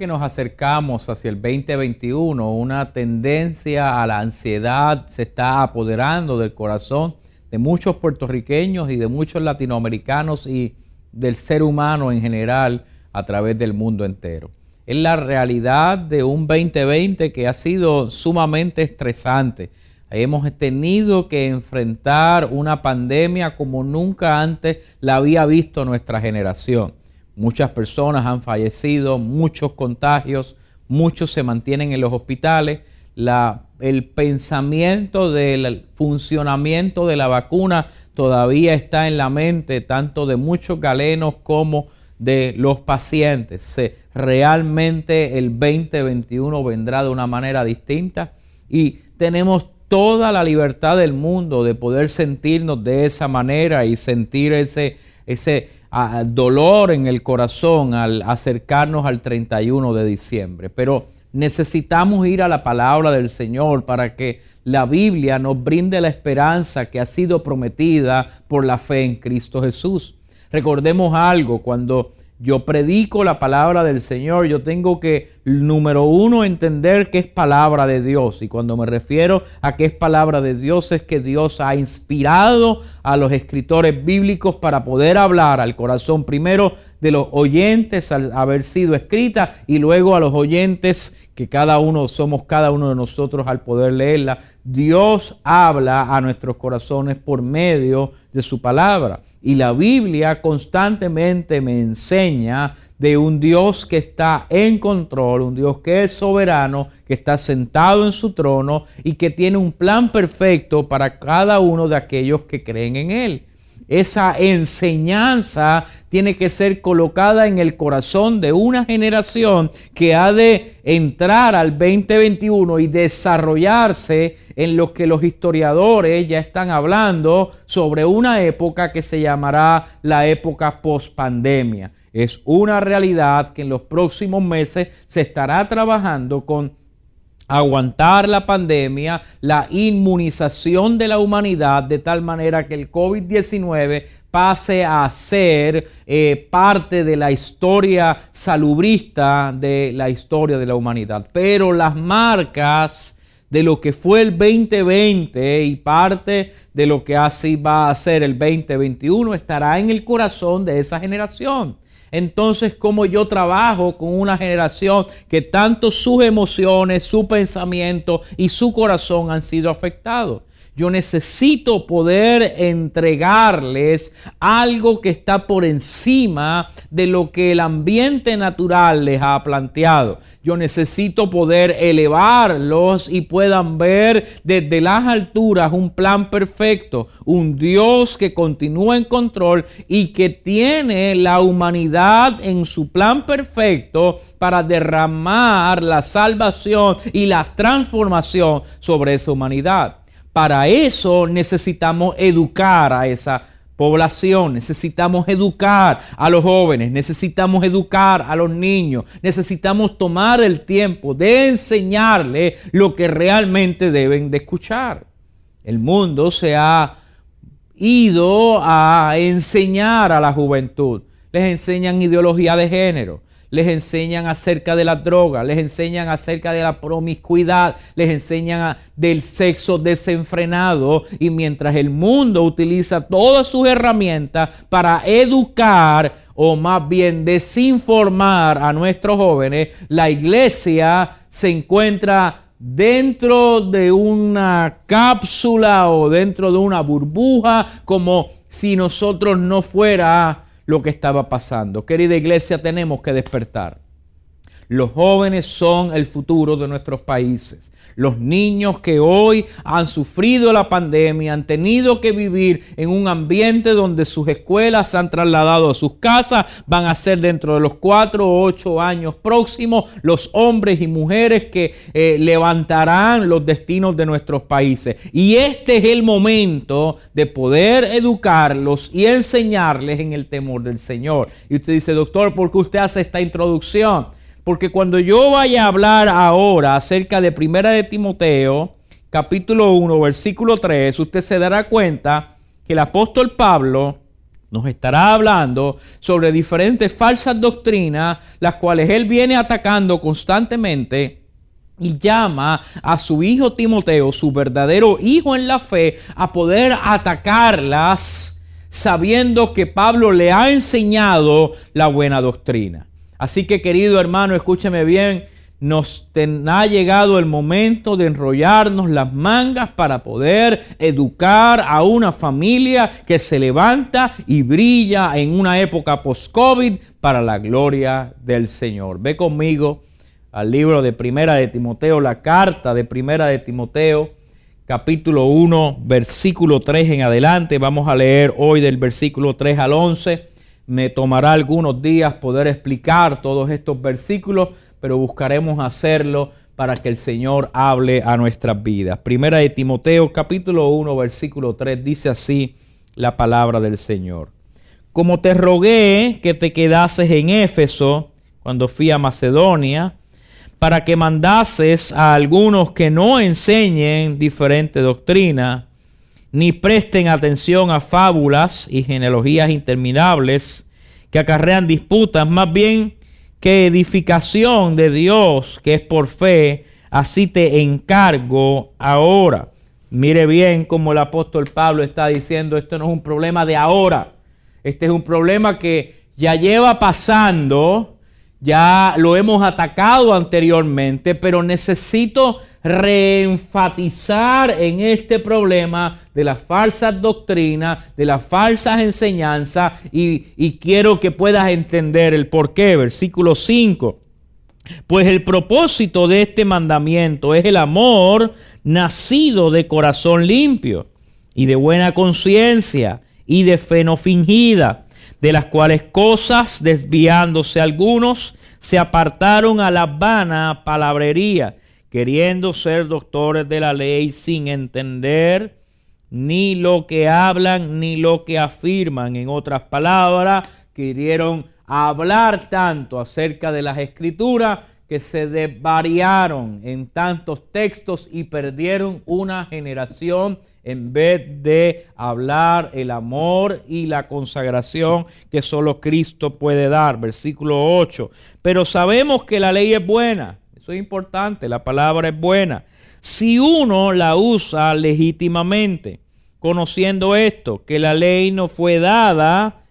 Que nos acercamos hacia el 2021, una tendencia a la ansiedad se está apoderando del corazón de muchos puertorriqueños y de muchos latinoamericanos y del ser humano en general a través del mundo entero es la realidad de un 2020 que ha sido sumamente estresante. Hemos tenido que enfrentar una pandemia como nunca antes la había visto nuestra generación. Muchas personas han fallecido, muchos contagios, muchos se mantienen en los hospitales. el pensamiento del funcionamiento de la vacuna todavía está en la mente tanto de muchos galenos como de los pacientes. realmente el 2021 vendrá de una manera distinta y tenemos toda la libertad del mundo de poder sentirnos de esa manera y sentir ese, ese ah, dolor en el corazón al acercarnos al 31 de diciembre. Pero necesitamos ir a la palabra del Señor para que la Biblia nos brinde la esperanza que ha sido prometida por la fe en Cristo Jesús. Recordemos algo, cuando yo predico la palabra del Señor, yo tengo que, número uno, entender que es palabra de Dios. Y cuando me refiero a que es palabra de Dios, es que Dios ha inspirado a los escritores bíblicos para poder hablar al corazón primero de los oyentes al haber sido escrita y luego a los oyentes que cada uno somos cada uno de nosotros al poder leerla. Dios habla a nuestros corazones por medio de su palabra. Y la Biblia constantemente me enseña de un Dios que está en control, un Dios que es soberano, que está sentado en su trono y que tiene un plan perfecto para cada uno de aquellos que creen en Él esa enseñanza tiene que ser colocada en el corazón de una generación que ha de entrar al 2021 y desarrollarse en lo que los historiadores ya están hablando sobre una época que se llamará la época post-pandemia. Es una realidad que en los próximos meses se estará trabajando con aguantar la pandemia, la inmunización de la humanidad, de tal manera que el COVID-19 pase a ser eh, parte de la historia salubrista de la historia de la humanidad. Pero las marcas de lo que fue el 2020 y parte de lo que así va a ser el 2021 estará en el corazón de esa generación. Entonces, como yo trabajo con una generación que tanto sus emociones, su pensamiento y su corazón han sido afectados. Yo necesito poder entregarles algo que está por encima de lo que el ambiente natural les ha planteado. Yo necesito poder elevarlos y puedan ver desde las alturas un plan perfecto, un Dios que continúa en control y que tiene la humanidad en su plan perfecto para derramar la salvación y la transformación sobre esa humanidad. Para eso necesitamos educar a esa población, necesitamos educar a los jóvenes, necesitamos educar a los niños, necesitamos tomar el tiempo de enseñarles lo que realmente deben de escuchar. El mundo se ha ido a enseñar a la juventud, les enseñan ideología de género, les enseñan acerca de la droga, les enseñan acerca de la promiscuidad, les enseñan del sexo desenfrenado y mientras el mundo utiliza todas sus herramientas para educar o más bien desinformar a nuestros jóvenes, la iglesia se encuentra dentro de una cápsula o dentro de una burbuja como si nosotros no fuera lo que estaba pasando. Querida iglesia, tenemos que despertar. Los jóvenes son el futuro de nuestros países. Los niños que hoy han sufrido la pandemia han tenido que vivir en un ambiente donde sus escuelas se han trasladado a sus casas. Van a ser dentro de los cuatro o ocho años próximos los hombres y mujeres que eh, levantarán los destinos de nuestros países. Y este es el momento de poder educarlos y enseñarles en el temor del Señor. Y usted dice, doctor, ¿por qué usted hace esta introducción? Porque cuando yo vaya a hablar ahora acerca de Primera de Timoteo, capítulo 1, versículo 3, usted se dará cuenta que el apóstol Pablo nos estará hablando sobre diferentes falsas doctrinas, las cuales él viene atacando constantemente y llama a su hijo Timoteo, su verdadero hijo en la fe, a poder atacarlas sabiendo que Pablo le ha enseñado la buena doctrina. Así que querido hermano, escúcheme bien, nos ha llegado el momento de enrollarnos las mangas para poder educar a una familia que se levanta y brilla en una época post-COVID para la gloria del Señor. Ve conmigo al libro de Primera de Timoteo, la carta de Primera de Timoteo, capítulo 1, versículo 3 en adelante. Vamos a leer hoy del versículo 3 al 11. Me tomará algunos días poder explicar todos estos versículos, pero buscaremos hacerlo para que el Señor hable a nuestras vidas. Primera de Timoteo capítulo 1 versículo 3 dice así la palabra del Señor. Como te rogué que te quedases en Éfeso cuando fui a Macedonia, para que mandases a algunos que no enseñen diferente doctrina, ni presten atención a fábulas y genealogías interminables que acarrean disputas, más bien que edificación de Dios, que es por fe, así te encargo ahora. Mire bien como el apóstol Pablo está diciendo, esto no es un problema de ahora, este es un problema que ya lleva pasando, ya lo hemos atacado anteriormente, pero necesito reenfatizar en este problema de las falsas doctrinas, de las falsas enseñanzas y, quiero que puedas entender el por qué. Versículo 5. Pues el propósito de este mandamiento es el amor nacido de corazón limpio y de buena conciencia y de fe no fingida, de las cuales cosas, desviándose algunos, se apartaron a la vana palabrería queriendo ser doctores de la ley sin entender ni lo que hablan ni lo que afirman. En otras palabras, querieron hablar tanto acerca de las escrituras que se desvariaron en tantos textos y perdieron una generación en vez de hablar el amor y la consagración que solo Cristo puede dar. Versículo 8. Pero sabemos que la ley es buena eso es importante, la palabra es buena. Si uno la usa legítimamente, conociendo esto, que la ley no fue dada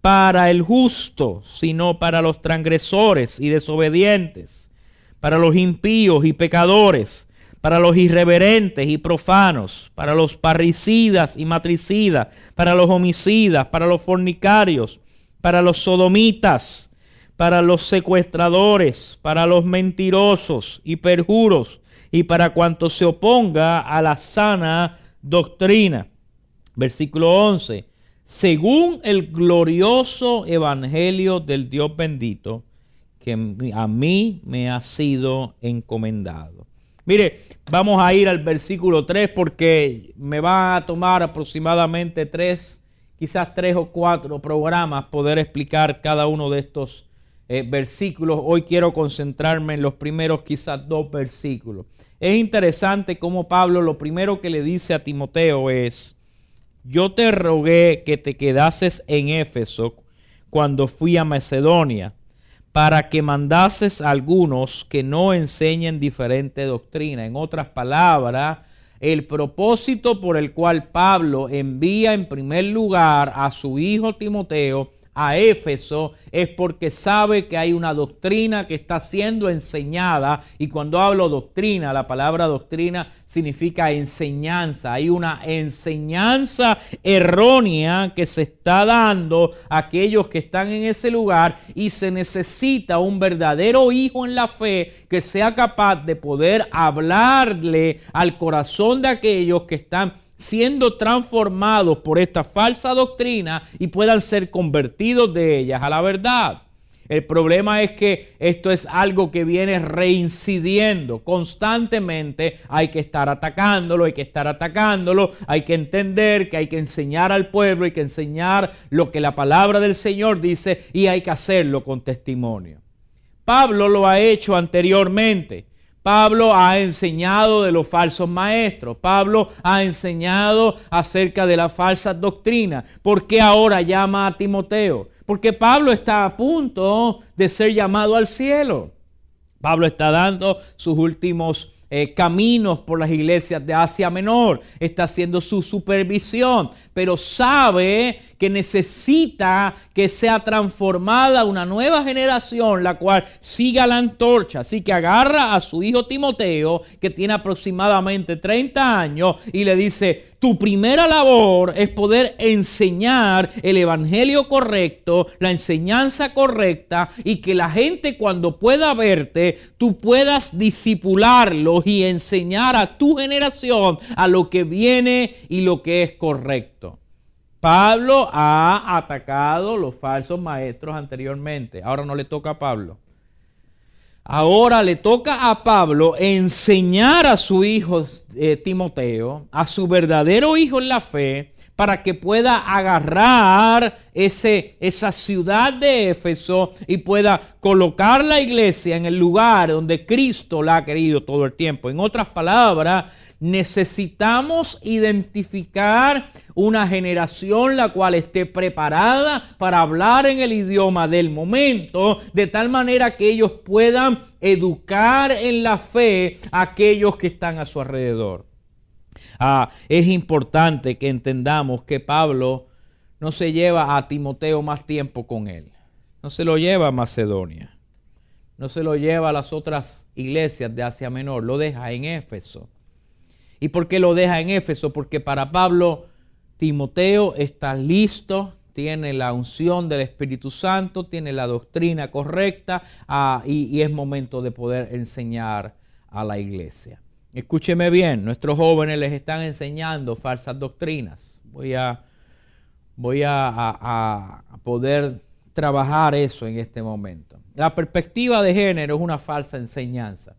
para el justo, sino para los transgresores y desobedientes, para los impíos y pecadores, para los irreverentes y profanos, para los parricidas y matricidas, para los homicidas, para los fornicarios, para los sodomitas, para los secuestradores, para los mentirosos y perjuros, y para cuanto se oponga a la sana doctrina. Versículo 11. Según el glorioso evangelio del Dios bendito, que a mí me ha sido encomendado. Mire, vamos a ir al versículo 3 porque me va a tomar aproximadamente tres, quizás tres o cuatro programas poder explicar cada uno de estos eh, versículos. Hoy quiero concentrarme en los primeros quizás dos versículos. Es interesante cómo Pablo lo primero que le dice a Timoteo es, yo te rogué que te quedases en Éfeso cuando fui a Macedonia, para que mandases a algunos que no enseñen diferente doctrina. En otras palabras, el propósito por el cual Pablo envía en primer lugar a su hijo Timoteo a Éfeso es porque sabe que hay una doctrina que está siendo enseñada y cuando hablo doctrina, la palabra doctrina significa enseñanza. Hay una enseñanza errónea que se está dando a aquellos que están en ese lugar y se necesita un verdadero hijo en la fe que sea capaz de poder hablarle al corazón de aquellos que están siendo transformados por esta falsa doctrina y puedan ser convertidos de ellas a la verdad. El problema es que esto es algo que viene reincidiendo constantemente. Hay que estar atacándolo, hay que estar atacándolo, hay que entender que hay que enseñar al pueblo, hay que enseñar lo que la palabra del Señor dice y hay que hacerlo con testimonio. Pablo lo ha hecho anteriormente. Pablo ha enseñado de los falsos maestros. Pablo ha enseñado acerca de la falsa doctrina. ¿Por qué ahora llama a Timoteo? Porque Pablo está a punto de ser llamado al cielo. Pablo está dando sus últimos eh, caminos por las iglesias de Asia Menor, está haciendo su supervisión, pero sabe que necesita que sea transformada una nueva generación, la cual siga la antorcha. Así que agarra a su hijo Timoteo, que tiene aproximadamente 30 años, y le dice, tu primera labor es poder enseñar el evangelio correcto, la enseñanza correcta, y que la gente cuando pueda verte, tú puedas disipularlos y enseñar a tu generación a lo que viene y lo que es correcto. Pablo ha atacado los falsos maestros anteriormente. Ahora no le toca a Pablo. Ahora le toca a Pablo enseñar a su hijo eh, Timoteo, a su verdadero hijo en la fe, para que pueda agarrar ese, esa ciudad de Éfeso y pueda colocar la iglesia en el lugar donde Cristo la ha querido todo el tiempo. En otras palabras, necesitamos identificar una generación la cual esté preparada para hablar en el idioma del momento, de tal manera que ellos puedan educar en la fe a aquellos que están a su alrededor. Ah, es importante que entendamos que Pablo no se lleva a Timoteo más tiempo con él. No se lo lleva a Macedonia. No se lo lleva a las otras iglesias de Asia Menor. Lo deja en Éfeso. ¿Y por qué lo deja en Éfeso? Porque para Pablo, Timoteo está listo, tiene la unción del Espíritu Santo, tiene la doctrina correcta ah, y, es momento de poder enseñar a la iglesia. Escúcheme bien, nuestros jóvenes les están enseñando falsas doctrinas. Voy a, voy a poder trabajar eso en este momento. La perspectiva de género es una falsa enseñanza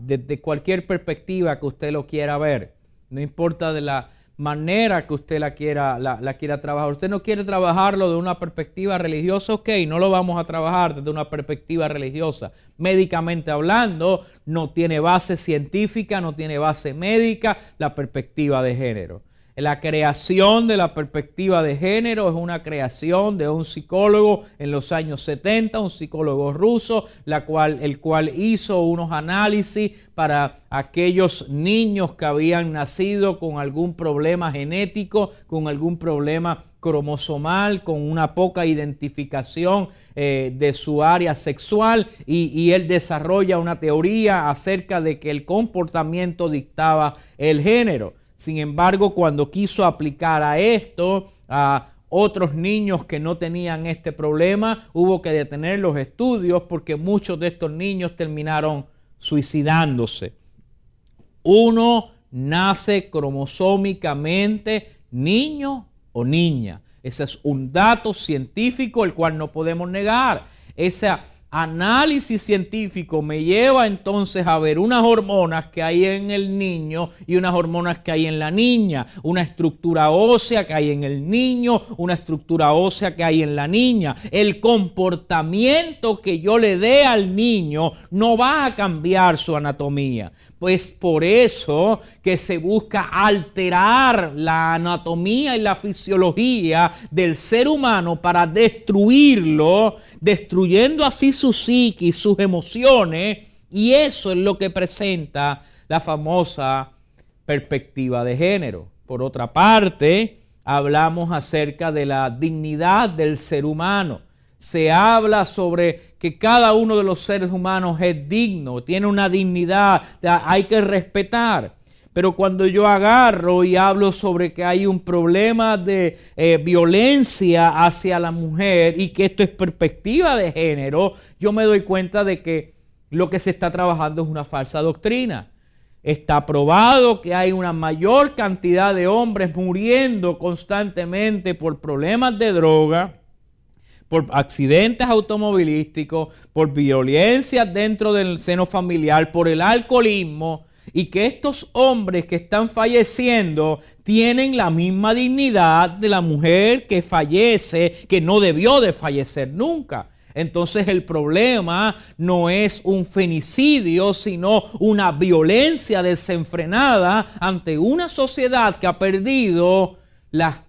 desde ah, cualquier perspectiva que usted lo quiera ver, no importa de la manera que usted la quiera, la, quiera trabajar. Usted no quiere trabajarlo de una perspectiva religiosa, ok, no lo vamos a trabajar desde una perspectiva religiosa. Médicamente hablando, no tiene base científica, no tiene base médica la perspectiva de género. La creación de la perspectiva de género es una creación de un psicólogo en los años 70, un psicólogo ruso, la cual, el cual hizo unos análisis para aquellos niños que habían nacido con algún problema genético, con algún problema cromosomal, con una poca identificación eh, de su área sexual y, y, él desarrolla una teoría acerca de que el comportamiento dictaba el género. Sin embargo, cuando quiso aplicar a esto, a otros niños que no tenían este problema, hubo que detener los estudios porque muchos de estos niños terminaron suicidándose. Uno nace cromosómicamente niño o niña. Ese es un dato científico el cual no podemos negar. Esa análisis científico me lleva entonces a ver unas hormonas que hay en el niño y unas hormonas que hay en la niña, una estructura ósea que hay en el niño, una estructura ósea que hay en la niña. El comportamiento que yo le dé al niño no va a cambiar su anatomía. Pues por eso que se busca alterar la anatomía y la fisiología del ser humano para destruirlo, destruyendo así su psiquis, sus emociones, y eso es lo que presenta la famosa perspectiva de género. Por otra parte, hablamos acerca de la dignidad del ser humano. Se habla sobre que cada uno de los seres humanos es digno, tiene una dignidad, hay que respetar. Pero cuando yo agarro y hablo sobre que hay un problema de eh, violencia hacia la mujer y que esto es perspectiva de género, yo me doy cuenta de que lo que se está trabajando es una falsa doctrina. Está probado que hay una mayor cantidad de hombres muriendo constantemente por problemas de droga, por accidentes automovilísticos, por violencia dentro del seno familiar, por el alcoholismo, y que estos hombres que están falleciendo tienen la misma dignidad de la mujer que fallece, que no debió de fallecer nunca. Entonces el problema no es un femicidio, sino una violencia desenfrenada ante una sociedad que ha perdido la,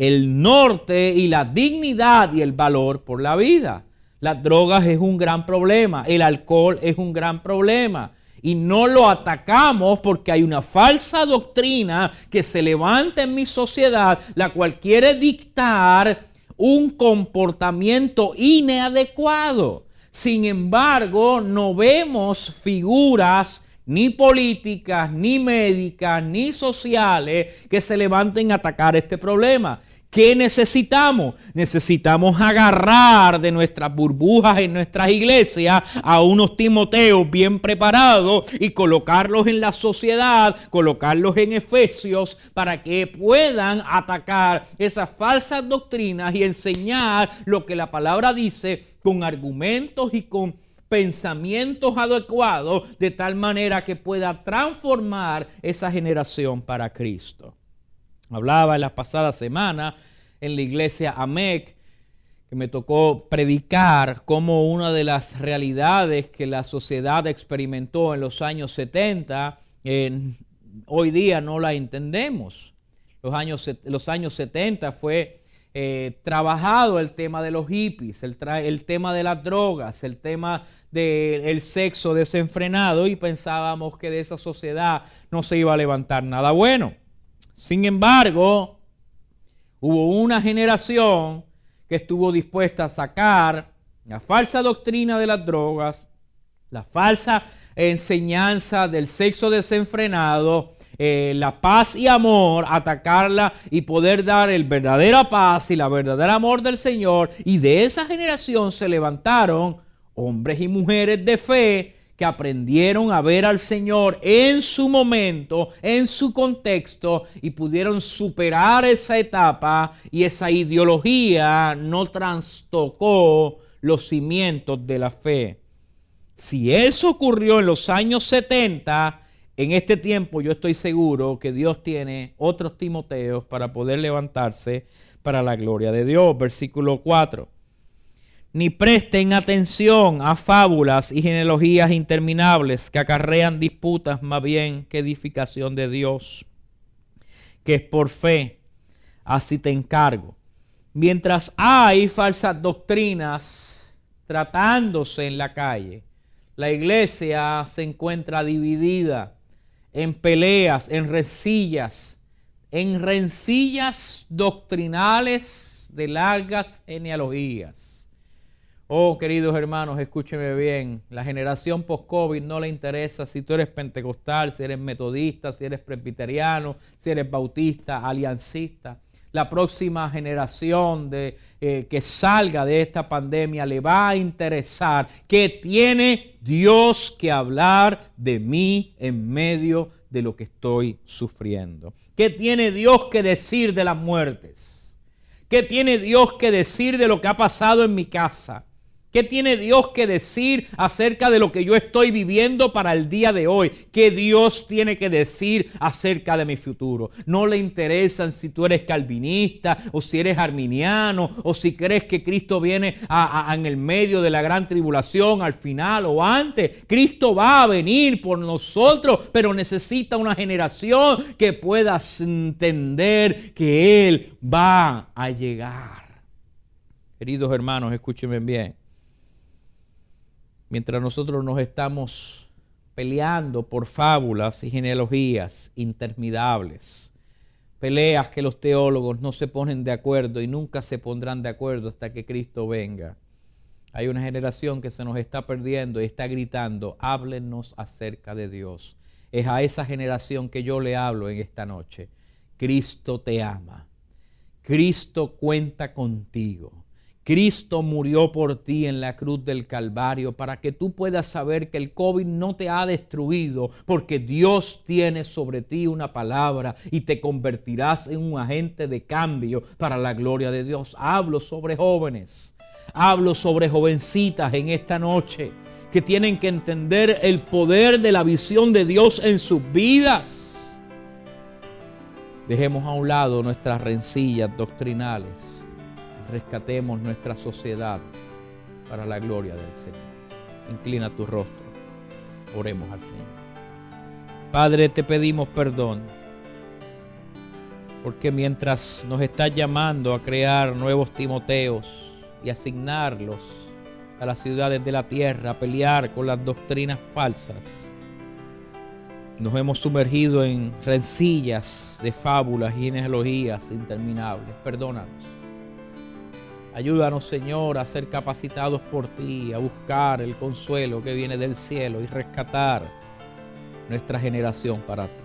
el norte y la dignidad y el valor por la vida. Las drogas es un gran problema, el alcohol es un gran problema y no lo atacamos porque hay una falsa doctrina que se levanta en mi sociedad, la cual quiere dictar un comportamiento inadecuado. Sin embargo, no vemos figuras ni políticas, ni médicas, ni sociales que se levanten a atacar este problema. ¿Qué necesitamos? Necesitamos agarrar de nuestras burbujas en nuestras iglesias a unos Timoteos bien preparados y colocarlos en la sociedad, colocarlos en Efesios para que puedan atacar esas falsas doctrinas y enseñar lo que la palabra dice con argumentos y con pensamientos adecuados de tal manera que pueda transformar esa generación para Cristo. Hablaba en la pasada semana en la iglesia AMEC, que me tocó predicar como una de las realidades que la sociedad experimentó en los años 70, hoy día no la entendemos. Los años, los años 70 fue eh, trabajado el tema de los hippies, el tema de las drogas, el tema del sexo desenfrenado y pensábamos que de esa sociedad no se iba a levantar nada bueno. Sin embargo, hubo una generación que estuvo dispuesta a sacar la falsa doctrina de las drogas, la falsa enseñanza del sexo desenfrenado, eh, la paz y amor, atacarla y poder dar el verdadera paz y la verdadera amor del Señor. Y de esa generación se levantaron hombres y mujeres de fe que aprendieron a ver al Señor en su momento, en su contexto, y pudieron superar esa etapa y esa ideología no trastocó los cimientos de la fe. Si eso ocurrió en los años 70, en este tiempo yo estoy seguro que Dios tiene otros Timoteos para poder levantarse para la gloria de Dios. Versículo 4 ni presten atención a fábulas y genealogías interminables que acarrean disputas más bien que edificación de Dios, que es por fe, así te encargo. Mientras hay falsas doctrinas tratándose en la calle, la iglesia se encuentra dividida en peleas, en rencillas, en rencillas doctrinales de largas genealogías Oh, queridos hermanos, escúcheme bien. La generación post-COVID no le interesa si tú eres pentecostal, si eres metodista, si eres presbiteriano, si eres bautista, aliancista. La próxima generación de, eh, que salga de esta pandemia le va a interesar que tiene Dios que hablar de mí en medio de lo que estoy sufriendo. ¿Qué tiene Dios que decir de las muertes? ¿Qué tiene Dios que decir de lo que ha pasado en mi casa? ¿Qué tiene Dios que decir acerca de lo que yo estoy viviendo para el día de hoy? ¿Qué Dios tiene que decir acerca de mi futuro? No le interesan si tú eres calvinista o si eres arminiano o si crees que Cristo viene en el medio de la gran tribulación al final o antes. Cristo va a venir por nosotros, pero necesita una generación que pueda entender que Él va a llegar. Queridos hermanos, escúchenme bien mientras nosotros nos estamos peleando por fábulas y genealogías interminables, peleas que los teólogos no se ponen de acuerdo y nunca se pondrán de acuerdo hasta que Cristo venga. Hay una generación que se nos está perdiendo y está gritando, háblenos acerca de Dios. Es a esa generación que yo le hablo en esta noche. Cristo te ama. Cristo cuenta contigo. Cristo murió por ti en la cruz del Calvario para que tú puedas saber que el COVID no te ha destruido, porque Dios tiene sobre ti una palabra y te convertirás en un agente de cambio para la gloria de Dios. Hablo sobre jóvenes, hablo sobre jovencitas en esta noche que tienen que entender el poder de la visión de Dios en sus vidas. Dejemos a un lado nuestras rencillas doctrinales rescatemos nuestra sociedad para la gloria del Señor. Inclina tu rostro. Oremos al Señor. Padre, te pedimos perdón. Porque mientras nos estás llamando a crear nuevos Timoteos y asignarlos a las ciudades de la tierra, a pelear con las doctrinas falsas, nos hemos sumergido en rencillas de fábulas y genealogías interminables. Perdónanos. Ayúdanos, Señor, a ser capacitados por ti, a buscar el consuelo que viene del cielo y rescatar nuestra generación para ti.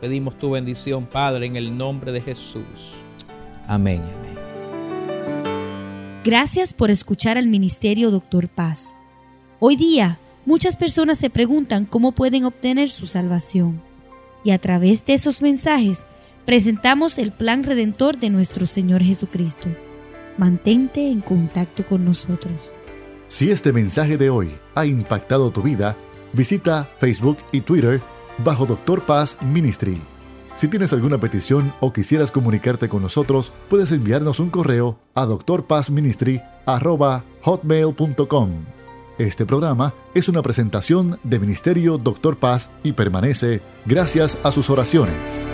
Pedimos tu bendición, Padre, en el nombre de Jesús. Amén. Amén. Gracias por escuchar al Ministerio Doctor Paz. Hoy día, muchas personas se preguntan cómo pueden obtener su salvación. Y a través de esos mensajes, presentamos el plan redentor de nuestro Señor Jesucristo mantente en contacto con nosotros. Si este mensaje de hoy ha impactado tu vida, visita Facebook y Twitter bajo Doctor Paz Ministry. Si tienes alguna petición o quisieras comunicarte con nosotros, puedes enviarnos un correo a drpazministry@hotmail.com. Este programa es una presentación de Ministerio Doctor Paz y permanece gracias a sus oraciones.